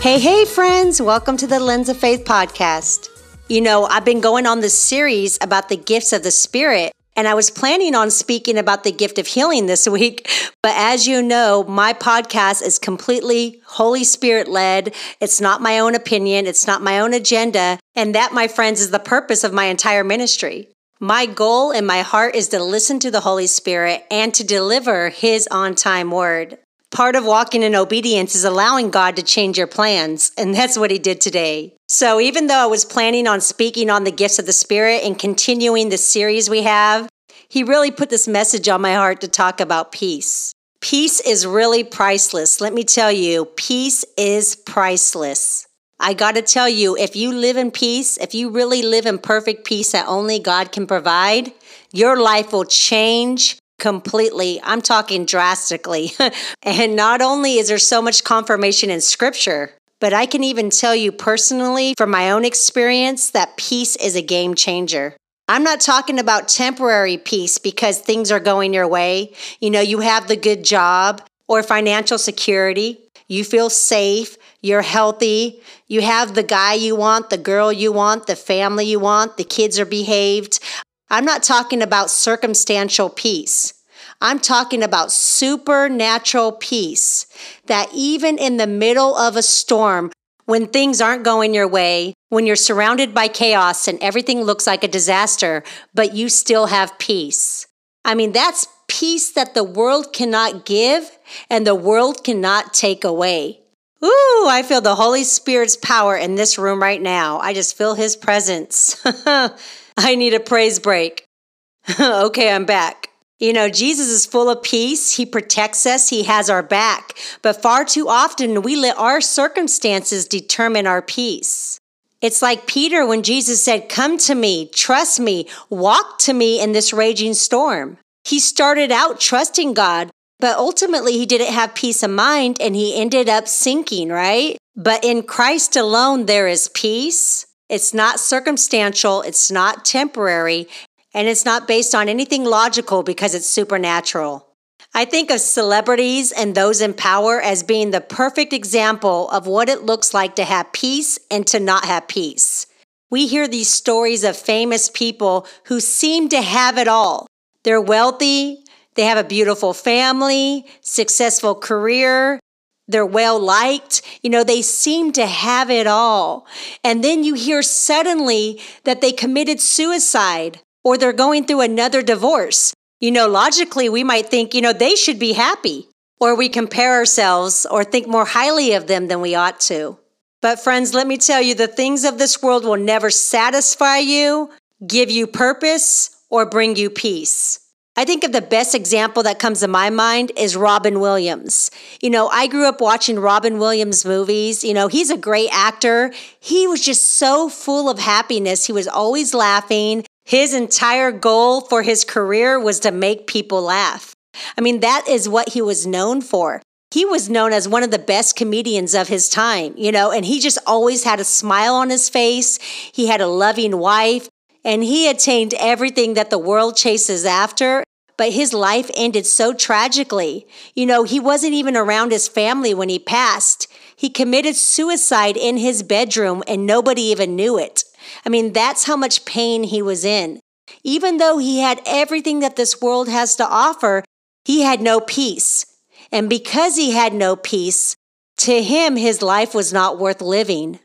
Hey, hey, friends, welcome to the Lens of Faith podcast. You know, I've been going on this series about the gifts of the Spirit, and I was planning on speaking about the gift of healing this week. But as you know, my podcast is completely Holy Spirit led. It's not my own opinion, it's not my own agenda. And that, my friends, is the purpose of my entire ministry. My goal and my heart is to listen to the Holy Spirit and to deliver His on time word. Part of walking in obedience is allowing God to change your plans, and that's what He did today. So, even though I was planning on speaking on the gifts of the Spirit and continuing the series we have, He really put this message on my heart to talk about peace. Peace is really priceless. Let me tell you, peace is priceless. I got to tell you, if you live in peace, if you really live in perfect peace that only God can provide, your life will change completely. I'm talking drastically. and not only is there so much confirmation in scripture, but I can even tell you personally from my own experience that peace is a game changer. I'm not talking about temporary peace because things are going your way. You know, you have the good job or financial security, you feel safe, you're healthy, you have the guy you want, the girl you want, the family you want, the kids are behaved. I'm not talking about circumstantial peace. I'm talking about supernatural peace that even in the middle of a storm, when things aren't going your way, when you're surrounded by chaos and everything looks like a disaster, but you still have peace. I mean, that's peace that the world cannot give and the world cannot take away. Ooh, I feel the Holy Spirit's power in this room right now. I just feel his presence. I need a praise break. okay, I'm back. You know, Jesus is full of peace. He protects us. He has our back. But far too often, we let our circumstances determine our peace. It's like Peter when Jesus said, Come to me, trust me, walk to me in this raging storm. He started out trusting God, but ultimately he didn't have peace of mind and he ended up sinking, right? But in Christ alone, there is peace it's not circumstantial, it's not temporary, and it's not based on anything logical because it's supernatural. I think of celebrities and those in power as being the perfect example of what it looks like to have peace and to not have peace. We hear these stories of famous people who seem to have it all. They're wealthy, they have a beautiful family, successful career, they're well liked. You know, they seem to have it all. And then you hear suddenly that they committed suicide or they're going through another divorce. You know, logically, we might think, you know, they should be happy. Or we compare ourselves or think more highly of them than we ought to. But, friends, let me tell you the things of this world will never satisfy you, give you purpose, or bring you peace. I think of the best example that comes to my mind is Robin Williams. You know, I grew up watching Robin Williams movies. You know, he's a great actor. He was just so full of happiness. He was always laughing. His entire goal for his career was to make people laugh. I mean, that is what he was known for. He was known as one of the best comedians of his time, you know, and he just always had a smile on his face. He had a loving wife and he attained everything that the world chases after but his life ended so tragically. You know, he wasn't even around his family when he passed. He committed suicide in his bedroom and nobody even knew it. I mean, that's how much pain he was in. Even though he had everything that this world has to offer, he had no peace. And because he had no peace, to him, his life was not worth living.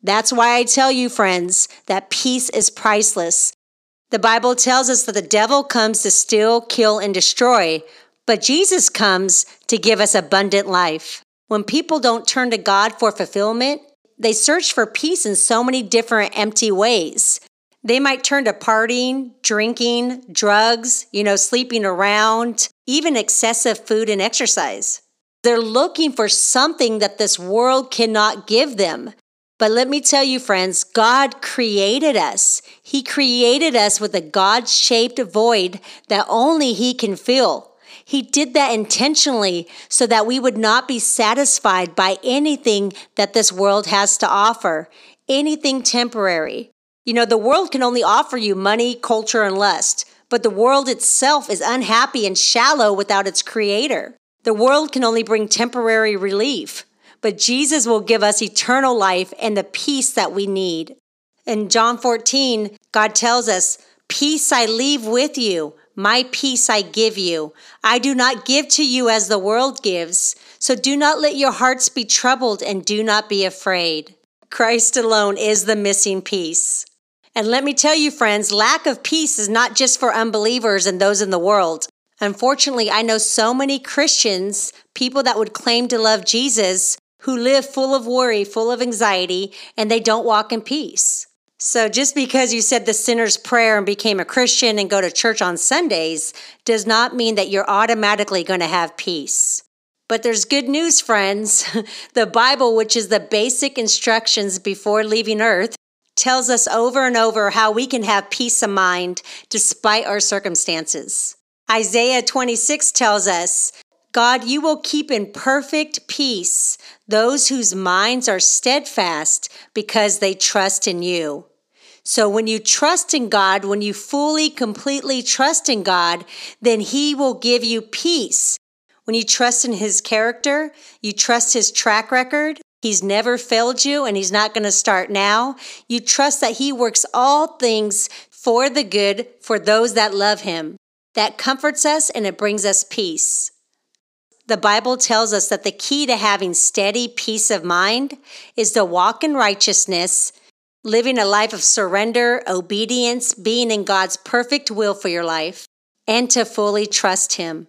That's why I tell you, friends, that peace is priceless. The Bible tells us that the devil comes to steal, kill, and destroy, but Jesus comes to give us abundant life. When people don't turn to God for fulfillment, they search for peace in so many different empty ways. They might turn to partying, drinking, drugs, you know, sleeping around, even excessive food and exercise. They're looking for something that this world cannot give them. But let me tell you, friends, God created us. He created us with a God shaped void that only He can fill. He did that intentionally so that we would not be satisfied by anything that this world has to offer, anything temporary. You know, the world can only offer you money, culture, and lust, but the world itself is unhappy and shallow without its creator. The world can only bring temporary relief but Jesus will give us eternal life and the peace that we need. In John 14, God tells us, Peace I leave with you, my peace I give you. I do not give to you as the world gives. So do not let your hearts be troubled and do not be afraid. Christ alone is the missing piece. And let me tell you, friends, lack of peace is not just for unbelievers and those in the world. Unfortunately, I know so many Christians, people that would claim to love Jesus, who live full of worry, full of anxiety, and they don't walk in peace. So just because you said the sinner's prayer and became a Christian and go to church on Sundays does not mean that you're automatically going to have peace. But there's good news, friends. the Bible, which is the basic instructions before leaving earth, tells us over and over how we can have peace of mind despite our circumstances. Isaiah 26 tells us, God, you will keep in perfect peace those whose minds are steadfast because they trust in you. So when you trust in God, when you fully, completely trust in God, then He will give you peace when you trust in his character, you trust his track record, he's never failed you and he's not going to start now. You trust that he works all things for the good for those that love him. That comforts us and it brings us peace. The Bible tells us that the key to having steady peace of mind is to walk in righteousness, living a life of surrender, obedience, being in God's perfect will for your life, and to fully trust Him.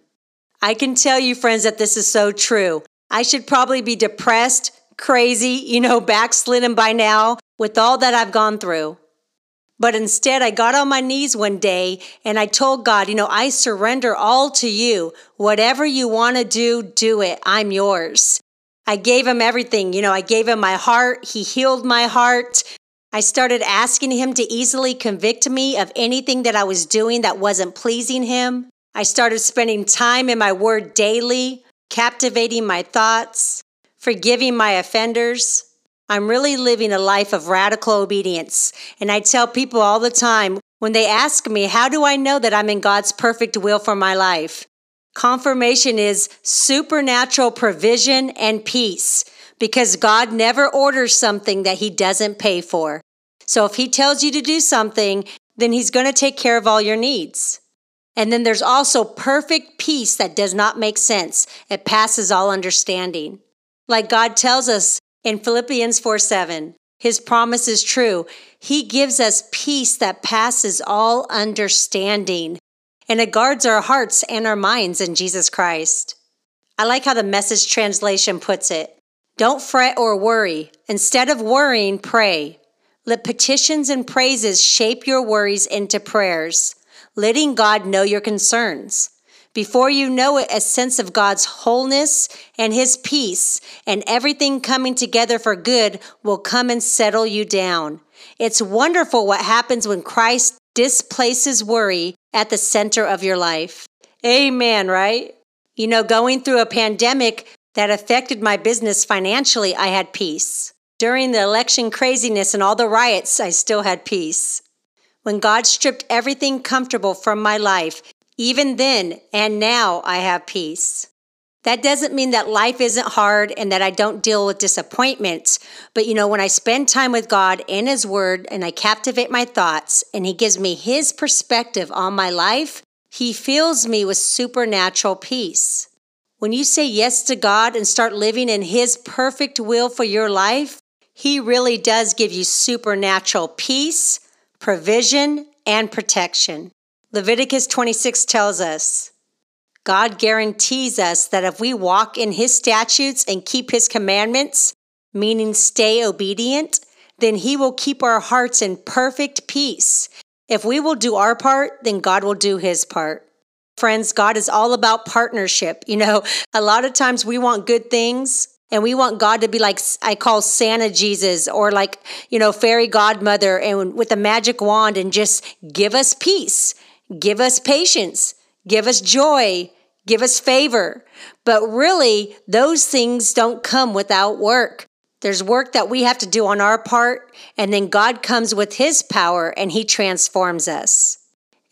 I can tell you, friends, that this is so true. I should probably be depressed, crazy, you know, backslidden by now with all that I've gone through. But instead, I got on my knees one day and I told God, you know, I surrender all to you. Whatever you want to do, do it. I'm yours. I gave him everything. You know, I gave him my heart. He healed my heart. I started asking him to easily convict me of anything that I was doing that wasn't pleasing him. I started spending time in my word daily, captivating my thoughts, forgiving my offenders. I'm really living a life of radical obedience. And I tell people all the time when they ask me, How do I know that I'm in God's perfect will for my life? Confirmation is supernatural provision and peace because God never orders something that He doesn't pay for. So if He tells you to do something, then He's going to take care of all your needs. And then there's also perfect peace that does not make sense. It passes all understanding. Like God tells us in Philippians 4 7, his promise is true. He gives us peace that passes all understanding, and it guards our hearts and our minds in Jesus Christ. I like how the message translation puts it. Don't fret or worry. Instead of worrying, pray. Let petitions and praises shape your worries into prayers letting God know your concerns. Before you know it, a sense of God's wholeness and His peace and everything coming together for good will come and settle you down. It's wonderful what happens when Christ displaces worry at the center of your life. Amen, right? You know, going through a pandemic that affected my business financially, I had peace. During the election craziness and all the riots, I still had peace when God stripped everything comfortable from my life, even then and now I have peace. That doesn't mean that life isn't hard and that I don't deal with disappointments. But you know, when I spend time with God in His Word and I captivate my thoughts and He gives me His perspective on my life, He fills me with supernatural peace. When you say yes to God and start living in His perfect will for your life, He really does give you supernatural peace, provision, and protection. Leviticus 26 tells us God guarantees us that if we walk in His statutes and keep His commandments, meaning stay obedient, then He will keep our hearts in perfect peace. If we will do our part, then God will do His part. Friends, God is all about partnership. You know, a lot of times we want good things, and we want God to be like I call Santa Jesus or like, you know, fairy godmother and with a magic wand and just give us peace, give us patience, give us joy, give us favor. But really, those things don't come without work. There's work that we have to do on our part, and then God comes with His power and He transforms us.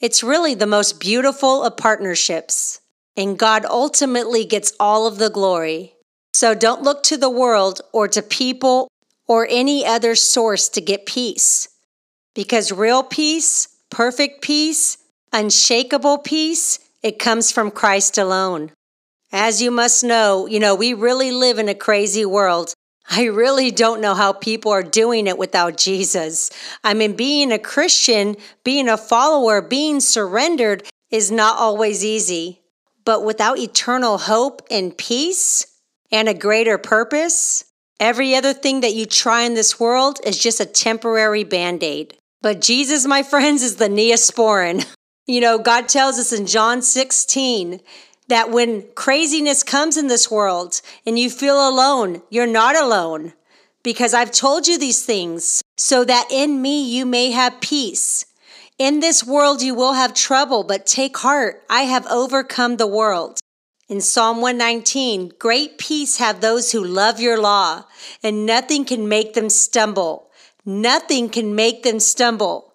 It's really the most beautiful of partnerships, and God ultimately gets all of the glory. So don't look to the world or to people or any other source to get peace. Because real peace, perfect peace, unshakable peace, it comes from Christ alone. As you must know, you know, we really live in a crazy world. I really don't know how people are doing it without Jesus. I mean, being a Christian, being a follower, being surrendered is not always easy. But without eternal hope and peace and a greater purpose, every other thing that you try in this world is just a temporary band aid. But Jesus, my friends, is the neosporin. You know, God tells us in John 16 that when craziness comes in this world and you feel alone, you're not alone because I've told you these things so that in me you may have peace. In this world you will have trouble, but take heart. I have overcome the world. In Psalm 119, great peace have those who love your law, and nothing can make them stumble. Nothing can make them stumble.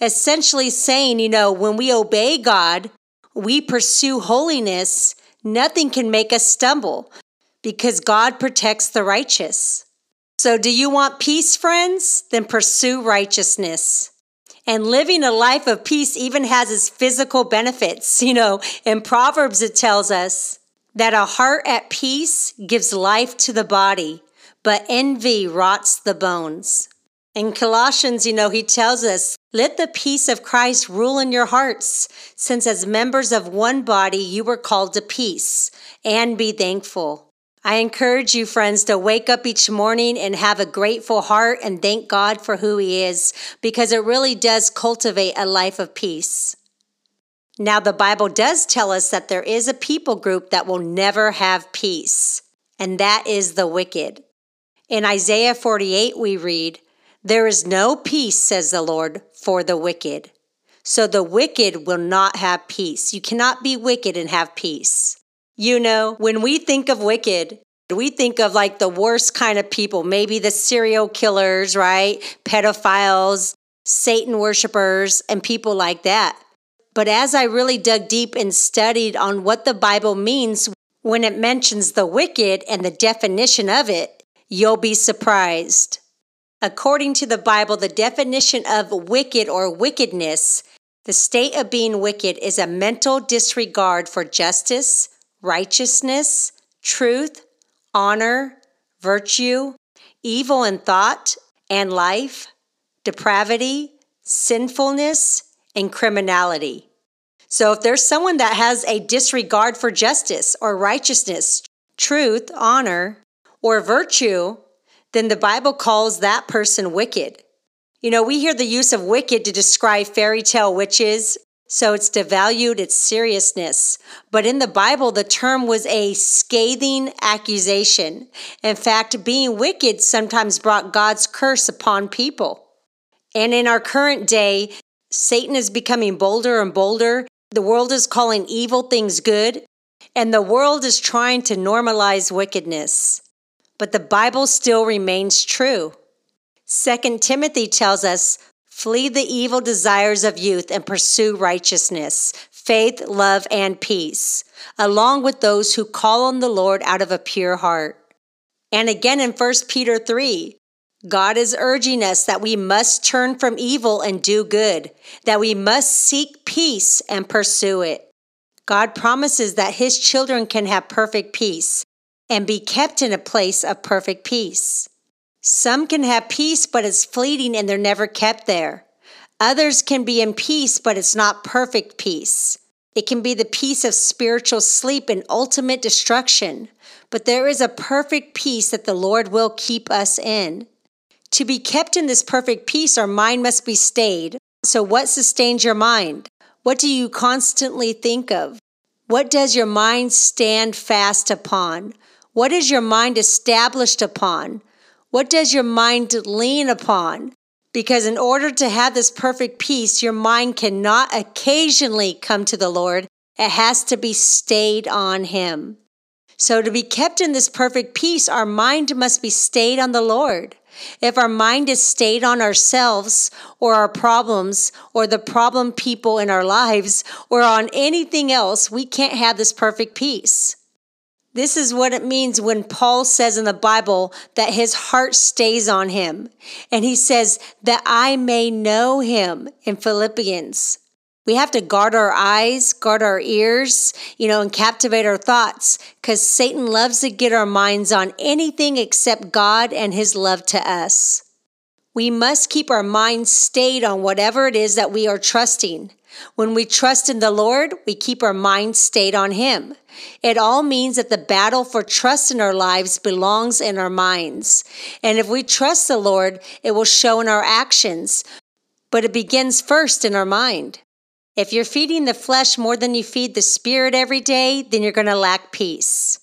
Essentially saying, you know, when we obey God, we pursue holiness, nothing can make us stumble because God protects the righteous. So, do you want peace, friends? Then pursue righteousness. And living a life of peace even has its physical benefits. You know, in Proverbs, it tells us that a heart at peace gives life to the body, but envy rots the bones. In Colossians, you know, he tells us, let the peace of Christ rule in your hearts, since as members of one body you were called to peace, and be thankful. I encourage you, friends, to wake up each morning and have a grateful heart and thank God for who He is, because it really does cultivate a life of peace. Now, the Bible does tell us that there is a people group that will never have peace, and that is the wicked. In Isaiah 48, we read, there is no peace, says the Lord, for the wicked. So the wicked will not have peace. You cannot be wicked and have peace. You know, when we think of wicked, we think of like the worst kind of people, maybe the serial killers, right? Pedophiles, Satan worshipers, and people like that. But as I really dug deep and studied on what the Bible means when it mentions the wicked and the definition of it, you'll be surprised. According to the Bible, the definition of wicked or wickedness, the state of being wicked is a mental disregard for justice, righteousness, truth, honor, virtue, evil in thought and life, depravity, sinfulness, and criminality. So if there's someone that has a disregard for justice or righteousness, truth, honor, or virtue, then the Bible calls that person wicked. You know, we hear the use of wicked to describe fairy tale witches, so it's devalued its seriousness. But in the Bible, the term was a scathing accusation. In fact, being wicked sometimes brought God's curse upon people. And in our current day, Satan is becoming bolder and bolder. The world is calling evil things good, and the world is trying to normalize wickedness but the Bible still remains true. 2 Timothy tells us, Flee the evil desires of youth and pursue righteousness, faith, love, and peace, along with those who call on the Lord out of a pure heart. And again in 1 Peter 3, God is urging us that we must turn from evil and do good, that we must seek peace and pursue it. God promises that His children can have perfect peace and be kept in a place of perfect peace. Some can have peace, but it's fleeting and they're never kept there. Others can be in peace, but it's not perfect peace. It can be the peace of spiritual sleep and ultimate destruction, but there is a perfect peace that the Lord will keep us in. To be kept in this perfect peace, our mind must be stayed. So, what sustains your mind? What do you constantly think of? What does your mind stand fast upon? What is your mind established upon? What does your mind lean upon? Because in order to have this perfect peace, your mind cannot occasionally come to the Lord. It has to be stayed on Him. So, to be kept in this perfect peace, our mind must be stayed on the Lord. If our mind is stayed on ourselves or our problems or the problem people in our lives or on anything else, we can't have this perfect peace. This is what it means when Paul says in the Bible that his heart stays on him. And he says that I may know him in Philippians. We have to guard our eyes, guard our ears, you know, and captivate our thoughts because Satan loves to get our minds on anything except God and his love to us. We must keep our minds stayed on whatever it is that we are trusting. When we trust in the Lord, we keep our minds stayed on Him. It all means that the battle for trust in our lives belongs in our minds. And if we trust the Lord, it will show in our actions. But it begins first in our mind. If you're feeding the flesh more than you feed the spirit every day, then you're going to lack peace.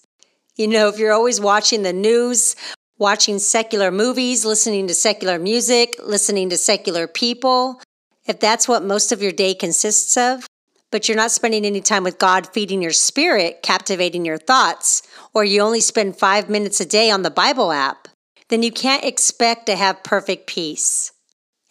You know, if you're always watching the news, watching secular movies, listening to secular music, listening to secular people, if that's what most of your day consists of, but you're not spending any time with God feeding your spirit, captivating your thoughts, or you only spend five minutes a day on the Bible app, then you can't expect to have perfect peace.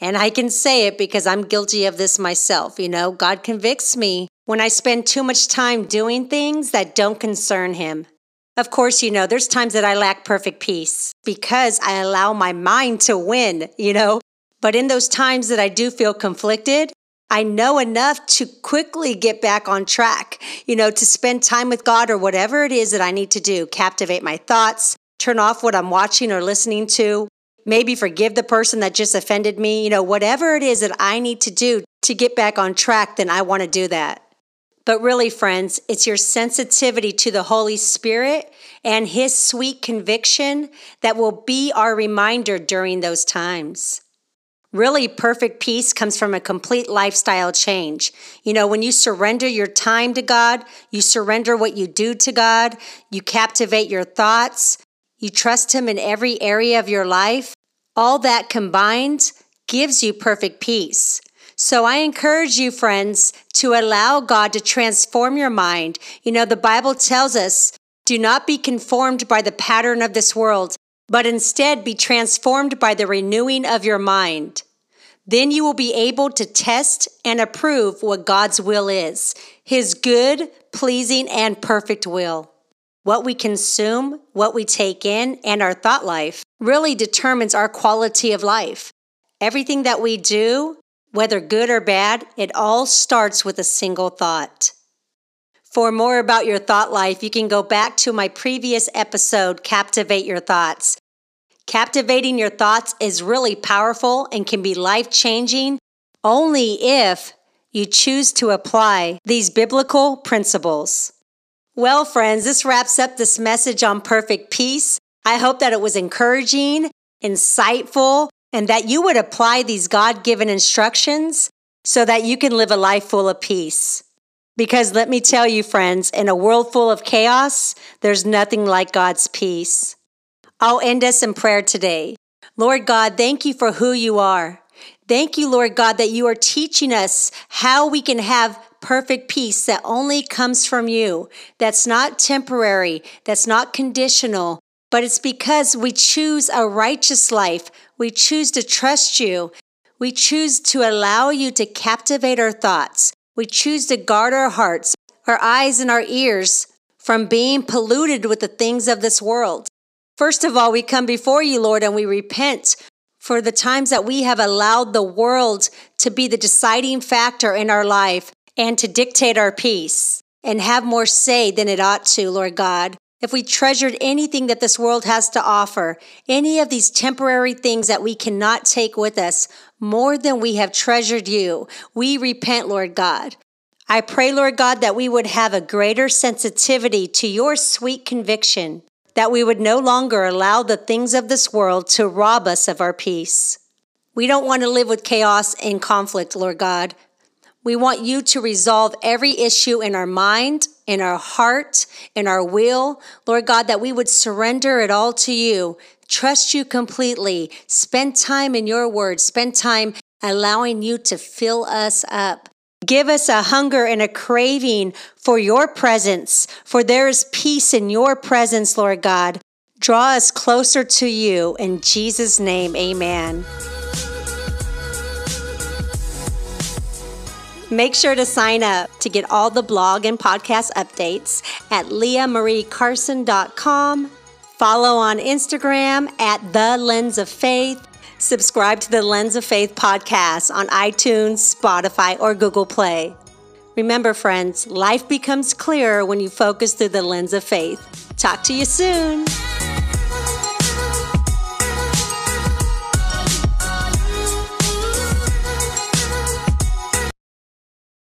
And I can say it because I'm guilty of this myself. You know, God convicts me when I spend too much time doing things that don't concern Him. Of course, you know, there's times that I lack perfect peace because I allow my mind to win, you know, but in those times that I do feel conflicted, I know enough to quickly get back on track, you know, to spend time with God or whatever it is that I need to do, captivate my thoughts, turn off what I'm watching or listening to, maybe forgive the person that just offended me, you know, whatever it is that I need to do to get back on track, then I want to do that. But really, friends, it's your sensitivity to the Holy Spirit and His sweet conviction that will be our reminder during those times. Really, perfect peace comes from a complete lifestyle change. You know, when you surrender your time to God, you surrender what you do to God, you captivate your thoughts, you trust Him in every area of your life, all that combined gives you perfect peace. So I encourage you, friends, to allow God to transform your mind. You know, the Bible tells us, do not be conformed by the pattern of this world, but instead be transformed by the renewing of your mind. Then you will be able to test and approve what God's will is, His good, pleasing, and perfect will. What we consume, what we take in, and our thought life really determines our quality of life. Everything that we do, whether good or bad, it all starts with a single thought. For more about your thought life, you can go back to my previous episode, Captivate Your Thoughts. Captivating your thoughts is really powerful and can be life changing only if you choose to apply these biblical principles. Well, friends, this wraps up this message on perfect peace. I hope that it was encouraging, insightful, and that you would apply these God given instructions so that you can live a life full of peace. Because let me tell you, friends, in a world full of chaos, there's nothing like God's peace. I'll end us in prayer today. Lord God, thank you for who you are. Thank you, Lord God, that you are teaching us how we can have perfect peace that only comes from you, that's not temporary, that's not conditional, but it's because we choose a righteous life. We choose to trust you. We choose to allow you to captivate our thoughts. We choose to guard our hearts, our eyes, and our ears from being polluted with the things of this world. First of all, we come before you, Lord, and we repent for the times that we have allowed the world to be the deciding factor in our life and to dictate our peace and have more say than it ought to, Lord God. If we treasured anything that this world has to offer, any of these temporary things that we cannot take with us more than we have treasured you, we repent, Lord God. I pray, Lord God, that we would have a greater sensitivity to your sweet conviction that we would no longer allow the things of this world to rob us of our peace. We don't want to live with chaos and conflict, Lord God. We want you to resolve every issue in our mind, in our heart, in our will. Lord God, that we would surrender it all to you, trust you completely, spend time in your word, spend time allowing you to fill us up. Give us a hunger and a craving for your presence, for there is peace in your presence, Lord God. Draw us closer to you. In Jesus' name, amen. Make sure to sign up to get all the blog and podcast updates at leahmariecarson.com. Follow on Instagram at The Lens of Faith. Subscribe to the Lens of Faith podcast on iTunes, Spotify, or Google Play. Remember, friends, life becomes clearer when you focus through the lens of faith. Talk to you soon.